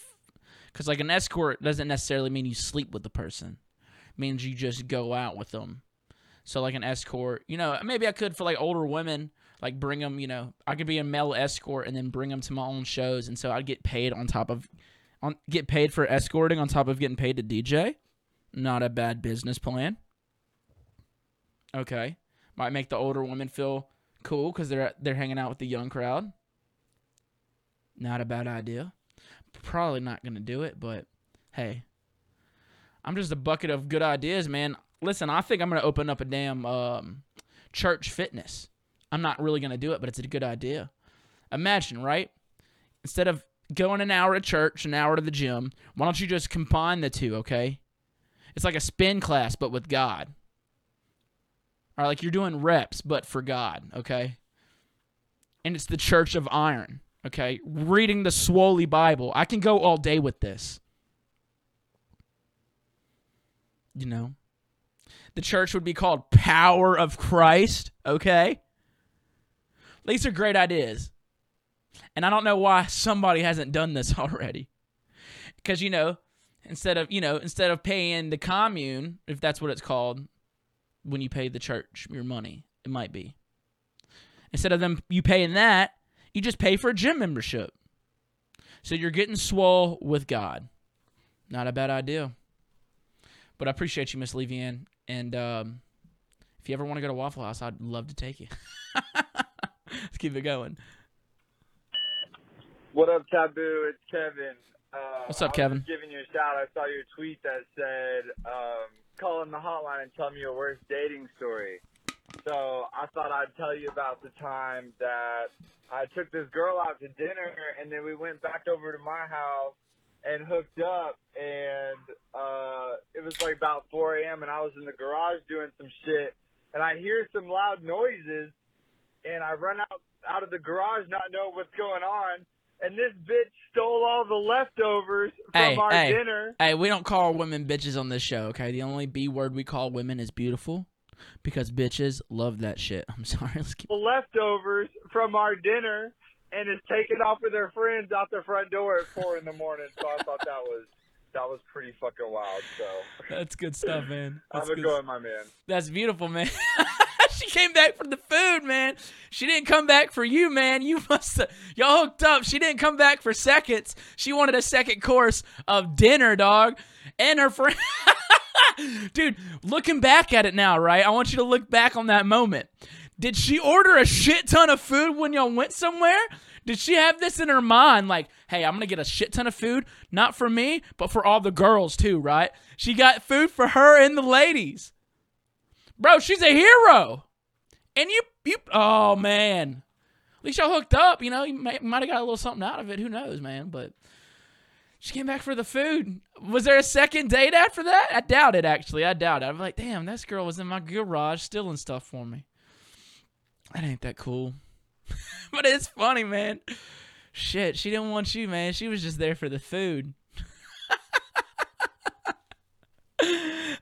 cause like an escort doesn't necessarily mean you sleep with the person. It means you just go out with them. So like an escort, you know, maybe I could for like older women, like bring them, you know, I could be a male escort and then bring them to my own shows, and so I'd get paid on top of, on get paid for escorting on top of getting paid to DJ. Not a bad business plan. Okay, might make the older women feel cool because they're they're hanging out with the young crowd. Not a bad idea. Probably not gonna do it, but hey, I'm just a bucket of good ideas, man. Listen, I think I'm gonna open up a damn um, church fitness. I'm not really gonna do it, but it's a good idea. Imagine, right? Instead of going an hour to church, an hour to the gym, why don't you just combine the two? Okay, it's like a spin class, but with God. Or like you're doing reps, but for God, okay? and it's the Church of Iron. Okay, reading the Swoley Bible. I can go all day with this. You know, the church would be called Power of Christ. Okay, these are great ideas, and I don't know why somebody hasn't done this already. Because you know, instead of you know instead of paying the commune, if that's what it's called, when you pay the church your money, it might be. Instead of them you paying that, you just pay for a gym membership. So you're getting swole with God. Not a bad idea. But I appreciate you, Miss Levian. And um, if you ever want to go to Waffle House, I'd love to take you. Let's keep it going. What up, Tape B? It's Kevin. Uh, What's up, I Kevin? giving you a shout. I saw your tweet that said, um, "Call in the hotline and tell me your worst dating story." So I thought I'd tell you about the time that I took this girl out to dinner, and then we went back over to my house and hooked up, and uh, it was like about 4 a.m. and I was in the garage doing some shit, and I hear some loud noises, and I run out out of the garage not knowing what's going on, and this bitch stole all the leftovers from Hey, our hey. dinner. Hey, we don't call women bitches on this show, okay? The only B word we call women is beautiful because bitches love that shit. I'm sorry. Let's keep The leftovers from our dinner, and is taken off with her friends out the front door at four in the morning. So I thought that was that was pretty fucking wild. So That's good stuff, man. That's a good one, my man. That's beautiful, man. came back for the food, man. She didn't come back for you, man. You must y'all hooked up. She didn't come back for seconds. She wanted a second course of dinner, dog. And her friend Dude, looking back at it now, right? I want you to look back on that moment. Did she order a shit ton of food when y'all went somewhere? Did she have this in her mind like, hey, I'm gonna get a shit ton of food, not for me, but for all the girls too, right? She got food for her and the ladies. Bro, she's a hero. And you, you, oh man. At least y'all hooked up, you know. You might, have got a little something out of it. Who knows, man? But she came back for the food. Was there a second date after that? I doubt it, actually. I doubt it. I'm like, damn, this girl was in my garage stealing stuff for me. That ain't that cool. but it's funny, man. Shit, she didn't want you, man. She was just there for the food.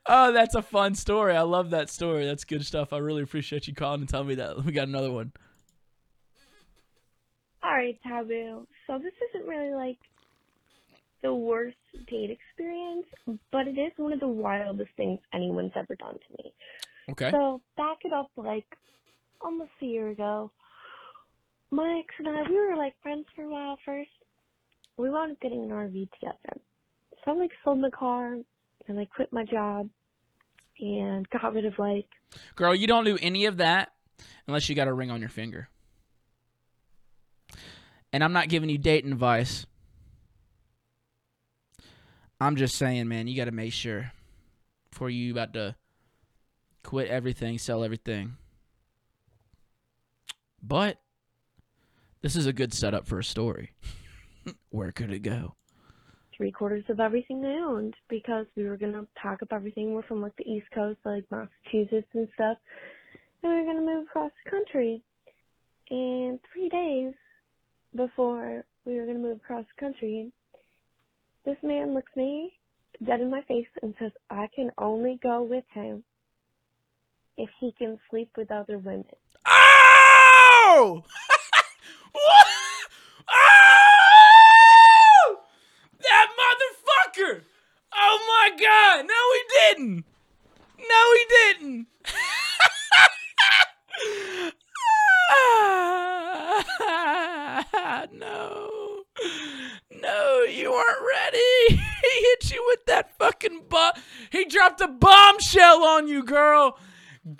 Oh, that's a fun story. I love that story. That's good stuff. I really appreciate you calling and telling me that. We got another one. All right, Tape B. So this isn't really like the worst date experience, but it is one of the wildest things anyone's ever done to me. Okay. So back it up like almost a year ago. My ex and I, we were like friends for a while first. We wound up getting an RV together. So I like sold the car and I quit my job and got rid of like Girl, you don't do any of that unless you got a ring on your finger. And I'm not giving you dating advice. I'm just saying, man, you got to make sure before you about to quit everything, sell everything. But this is a good setup for a story. Where could it go? Three quarters of everything I owned because we were gonna pack up everything. We're from like the East Coast, like Massachusetts and stuff, and we were gonna move across the country. And three days before we were gonna move across the country, this man looks me dead in my face and says, "I can only go with him if he can sleep with other women." Oh! That motherfucker! Oh my god! No, he didn't! No, he didn't! no. No, you weren't ready. he hit you with that fucking bu- He dropped a bombshell on you, girl.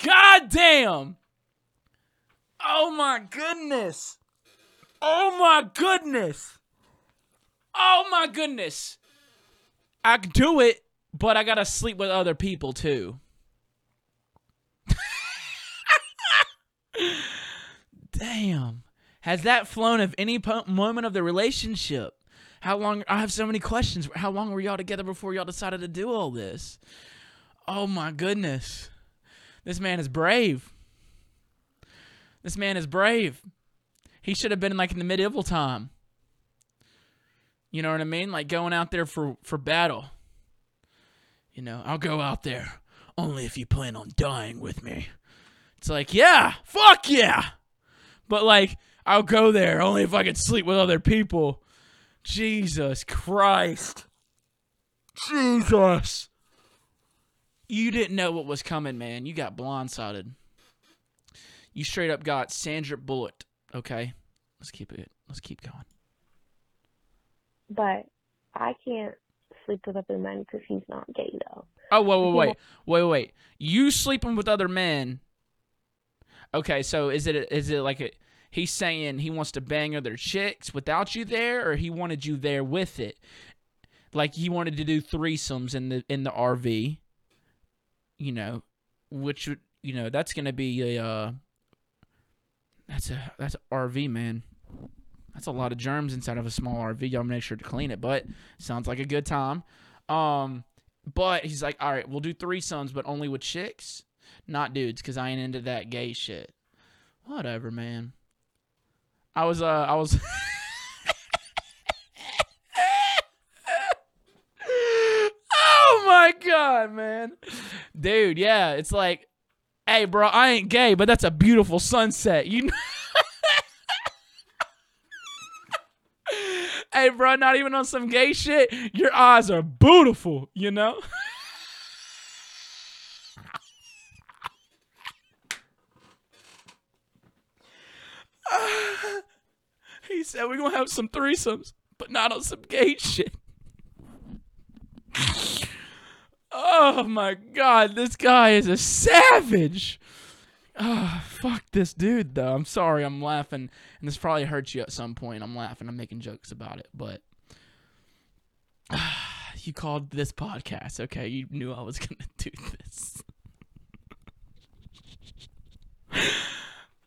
God damn. Oh my goodness. Oh my goodness. Oh my goodness. I can do it, but I gotta sleep with other people too. Damn. Has that flown of any po- moment of the relationship? How long? I have so many questions. How long were y'all together before y'all decided to do all this? Oh my goodness. This man is brave. This man is brave. He should have been like in the medieval time. You know what I mean? Like going out there for for battle. You know, I'll go out there only if you plan on dying with me. It's like, yeah, fuck yeah. But like, I'll go there only if I can sleep with other people. Jesus Christ. Jesus. You didn't know what was coming, man. You got blindsided. You straight up got Sandra Bullock. Okay, let's keep it. Let's keep going. But I can't sleep with other men because he's not gay though. Oh wait, wait, wait, wait, wait. You sleeping with other men? Okay, so is it is it like a, he's saying he wants to bang other chicks without you there, or he wanted you there with it? Like he wanted to do threesomes in the in the RV. You know, which you know that's gonna be a uh, that's a that's a RV man. That's a lot of germs inside of a small RV. Y'all make sure to clean it, but sounds like a good time. Um, but he's like, all right, we'll do three threesomes, but only with chicks, not dudes, because I ain't into that gay shit. Whatever, man. I was, uh, I was. oh my god, man, dude, yeah, it's like, hey, bro, I ain't gay, but that's a beautiful sunset, you. know? hey, bro, not even on some gay shit. Your eyes are beautiful, you know? he said we're gonna have some threesomes, but not on some gay shit. oh my god, this guy is a savage. Oh, fuck this dude though. I'm sorry, I'm laughing, and this probably hurts you at some point. I'm laughing, I'm making jokes about it, but you called this podcast, okay? You knew I was gonna do this.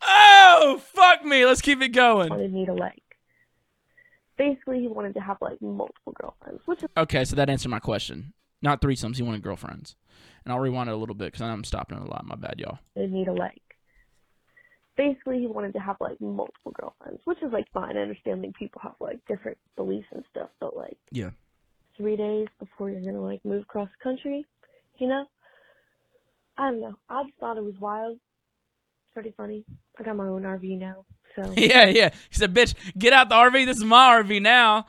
oh, fuck me. Let's keep it going. Wanted me to like. Basically, he wanted to have like multiple girlfriends, which is Okay, so that answered my question. Not threesomes. He wanted girlfriends, and I'll rewind it a little bit because I'm stopping it a lot. My bad, y'all. wanted me to like. Basically, he wanted to have like multiple girlfriends, which is like fine. I understand like people have like different beliefs and stuff, but like Yeah. three days before you're gonna like move across the country, you know? I don't know. I just thought it was wild. Pretty funny. I got my own RV now, so Yeah, yeah. He said, "Bitch, get out the RV. This is my RV now."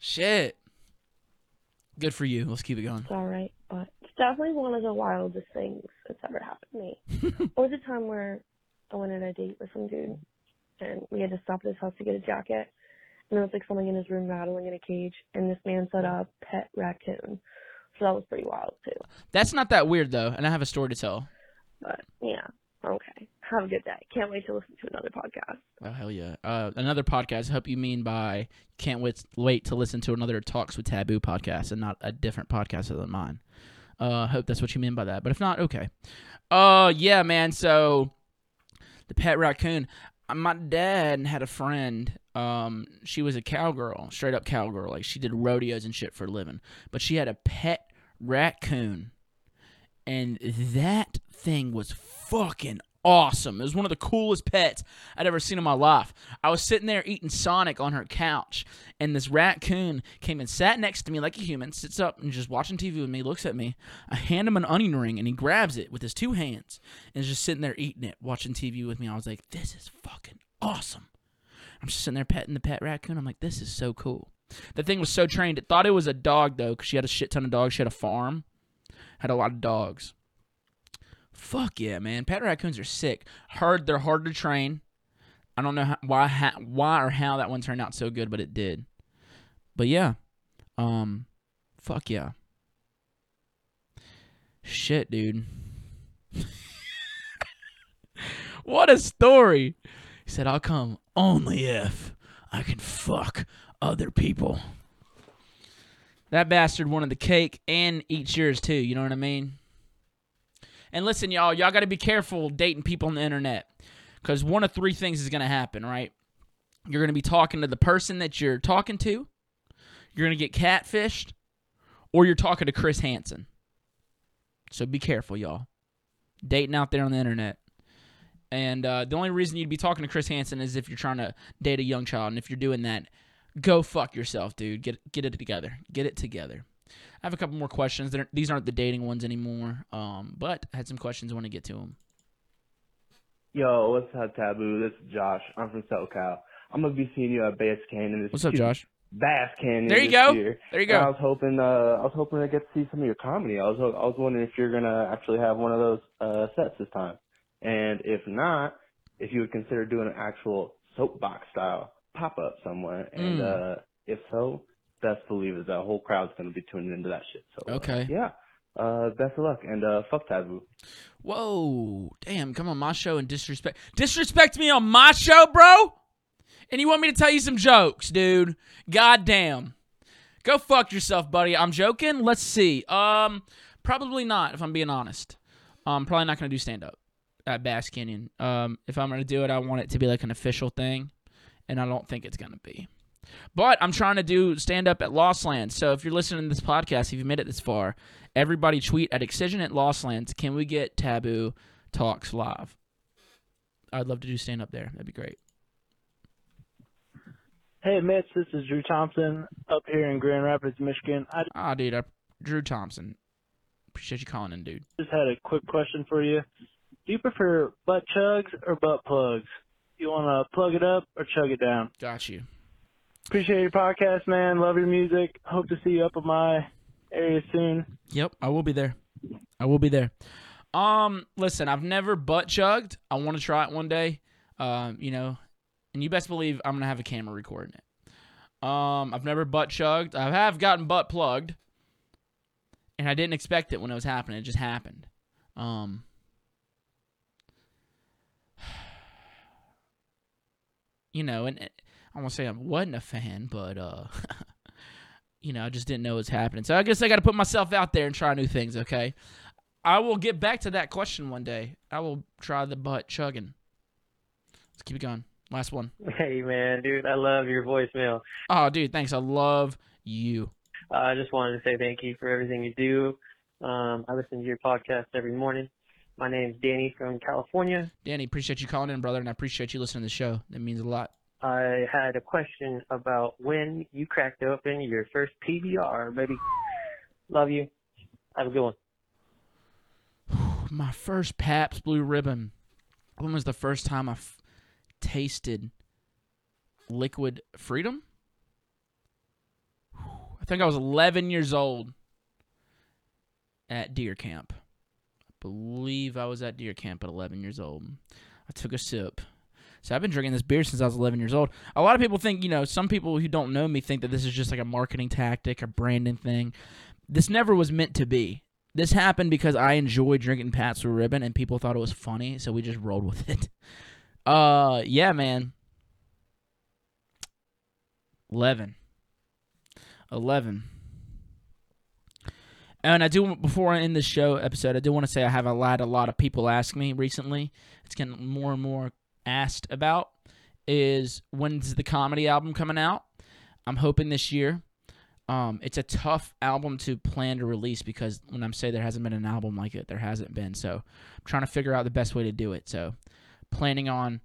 Shit. Good for you. Let's keep it going. it's all right. Definitely one of the wildest things that's ever happened to me. or the time where I went on a date with some dude, and we had to stop at his house to get a jacket, and there was like something in his room rattling in a cage, and this man set up pet raccoon. So that was pretty wild too. That's not that weird though, and I have a story to tell. But yeah, okay. Have a good day. Can't wait to listen to another podcast. Oh hell yeah! Uh, another podcast. I hope you mean by can't wait wait to listen to another Talks with Tape B podcast and not a different podcast other than mine. Uh, hope that's what you mean by that. But if not, okay. Uh, yeah, man. So the pet raccoon. Uh, My dad had a friend. Um, she was a cowgirl, straight up cowgirl. Like she did rodeos and shit for a living. But she had a pet raccoon, and that thing was fucking awesome. It was one of the coolest pets I'd ever seen in my life. I was sitting there eating Sonic on her couch, and this raccoon came and sat next to me like a human, sits up and just watching TV with me, looks at me. I hand him an onion ring, and he grabs it with his two hands and is just sitting there eating it, watching TV with me. I was like, this is fucking awesome. I'm just sitting there petting the pet raccoon. I'm like, this is so cool. The thing was so trained. It thought it was a dog, though, because she had a shit ton of dogs. She had a farm, had a lot of dogs. Fuck yeah, man! Pet raccoons are sick. Heard they're hard to train. I don't know how, why, ha, why or how that one turned out so good, but it did. But yeah, um, fuck yeah. Shit, dude. what a story. He said, "I'll come only if I can fuck other people." That bastard wanted the cake and eats yours too. You know what I mean? And listen, y'all, y'all got to be careful dating people on the internet because one of three things is going to happen, right? You're going to be talking to the person that you're talking to, you're going to get catfished, or you're talking to Chris Hansen. So be careful, y'all. Dating out there on the internet. And uh, the only reason you'd be talking to Chris Hansen is if you're trying to date a young child. And if you're doing that, go fuck yourself, dude. Get get it together. Get it together. I have a couple more questions. They're, these aren't the dating ones anymore. Um, but I had some questions. I want to get to them. Yo, what's up, Tape B? This is Josh. I'm from SoCal. I'm gonna be seeing you at Bass Canyon this What's up, Josh? Bass Canyon. There you go. Year. There you And I was hoping, uh, I was hoping to get to see some of your comedy. I was, I was wondering if you're gonna actually have one of those uh, sets this time, and if not, if you would consider doing an actual soapbox style pop up somewhere. And Mm. uh, if so, best believe is that whole crowd's gonna be tuning into that shit. So uh, Okay. yeah. Uh, best of luck and uh, fuck Tape B. Whoa, damn! Come on my show and disrespect disrespect me on my show, bro. And you want me to tell you some jokes, dude? God damn. Go fuck yourself, buddy. I'm joking. Let's see. Um, probably not. If I'm being honest, I'm probably not gonna do stand up at Bass Canyon. Um, if I'm gonna do it, I want it to be like an official thing, and I don't think it's gonna be. But I'm trying to do stand up at Lost Lands. So if you're listening to this podcast, if you made it this far, everybody tweet at Excision at Lost Lands. Can we get Tape B Talks live? I'd love to do stand up there. That'd be great. Hey, Mitch, this is Drew Thompson up here in Grand Rapids, Michigan. I Ah, dude, I, Drew Thompson. Appreciate you calling in, dude. just had a quick question for you. Do you prefer butt chugs or butt plugs? You want to plug it up or chug it down? Got you. Appreciate your podcast, man. Love your music. Hope to see you up in my area soon. Yep, I will be there. I will be there. Um, listen, I've never butt chugged. I want to try it one day. Um, you know, and you best believe I'm gonna have a camera recording it. Um, I've never butt chugged. I have gotten butt plugged, and I didn't expect it when it was happening. It just happened. Um, you know, and I won't say I wasn't a fan, but uh, you know, I just didn't know was happening. So I guess I got to put myself out there and try new things. Okay, I will get back to that question one day. I will try the butt chugging. Let's keep it going. Last one. Hey man, dude, I love your voicemail. Oh, dude, thanks. I love you. Uh, I just wanted to say thank you for everything you do. Um, I listen to your podcast every morning. My name's Danny from California. Danny, appreciate you calling in, brother, and I appreciate you listening to the show. That means a lot. I had a question about when you cracked open your first PBR, baby. Love you. Have a good one. My first Pabst Blue Ribbon. When was the first time I f- tasted liquid freedom? I think I was 11 years old at deer camp. I believe I was at deer camp at 11 years old. I took a sip. So I've been drinking this beer since I was 11 years old. A lot of people think, you know, some people who don't know me think that this is just like a marketing tactic, a branding thing. This never was meant to be. This happened because I enjoy drinking Pabst Blue Ribbon and people thought it was funny, so we just rolled with it. Uh, yeah, man. 11. 11. And I do before I end this show episode, I do want to say I have a lot a lot of people ask me recently. It's getting more and more asked about is when's the comedy album coming out? I'm hoping this year. Um, it's a tough album to plan to release because when I'm saying there hasn't been an album like it, there hasn't been. So I'm trying to figure out the best way to do it. So planning on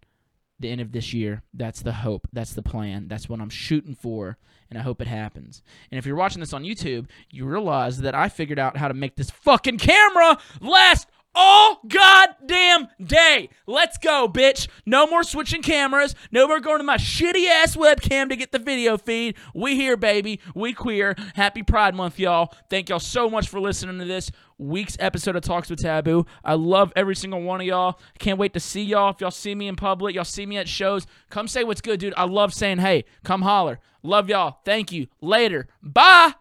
the end of this year. That's the hope. That's the plan. That's what I'm shooting for, and I hope it happens. And if you're watching this on YouTube, you realize that I figured out how to make this fucking camera last all goddamn day. Let's go, bitch. No more switching cameras. No more going to my shitty ass webcam to get the video feed. We here, baby. We queer. Happy Pride Month, y'all. Thank y'all so much for listening to this week's episode of Talks with Tape B. I love every single one of y'all. Can't wait to see y'all. If y'all see me in public, y'all see me at shows, come say what's good, dude. I love saying hey. Come holler. Love y'all. Thank you. Later. Bye.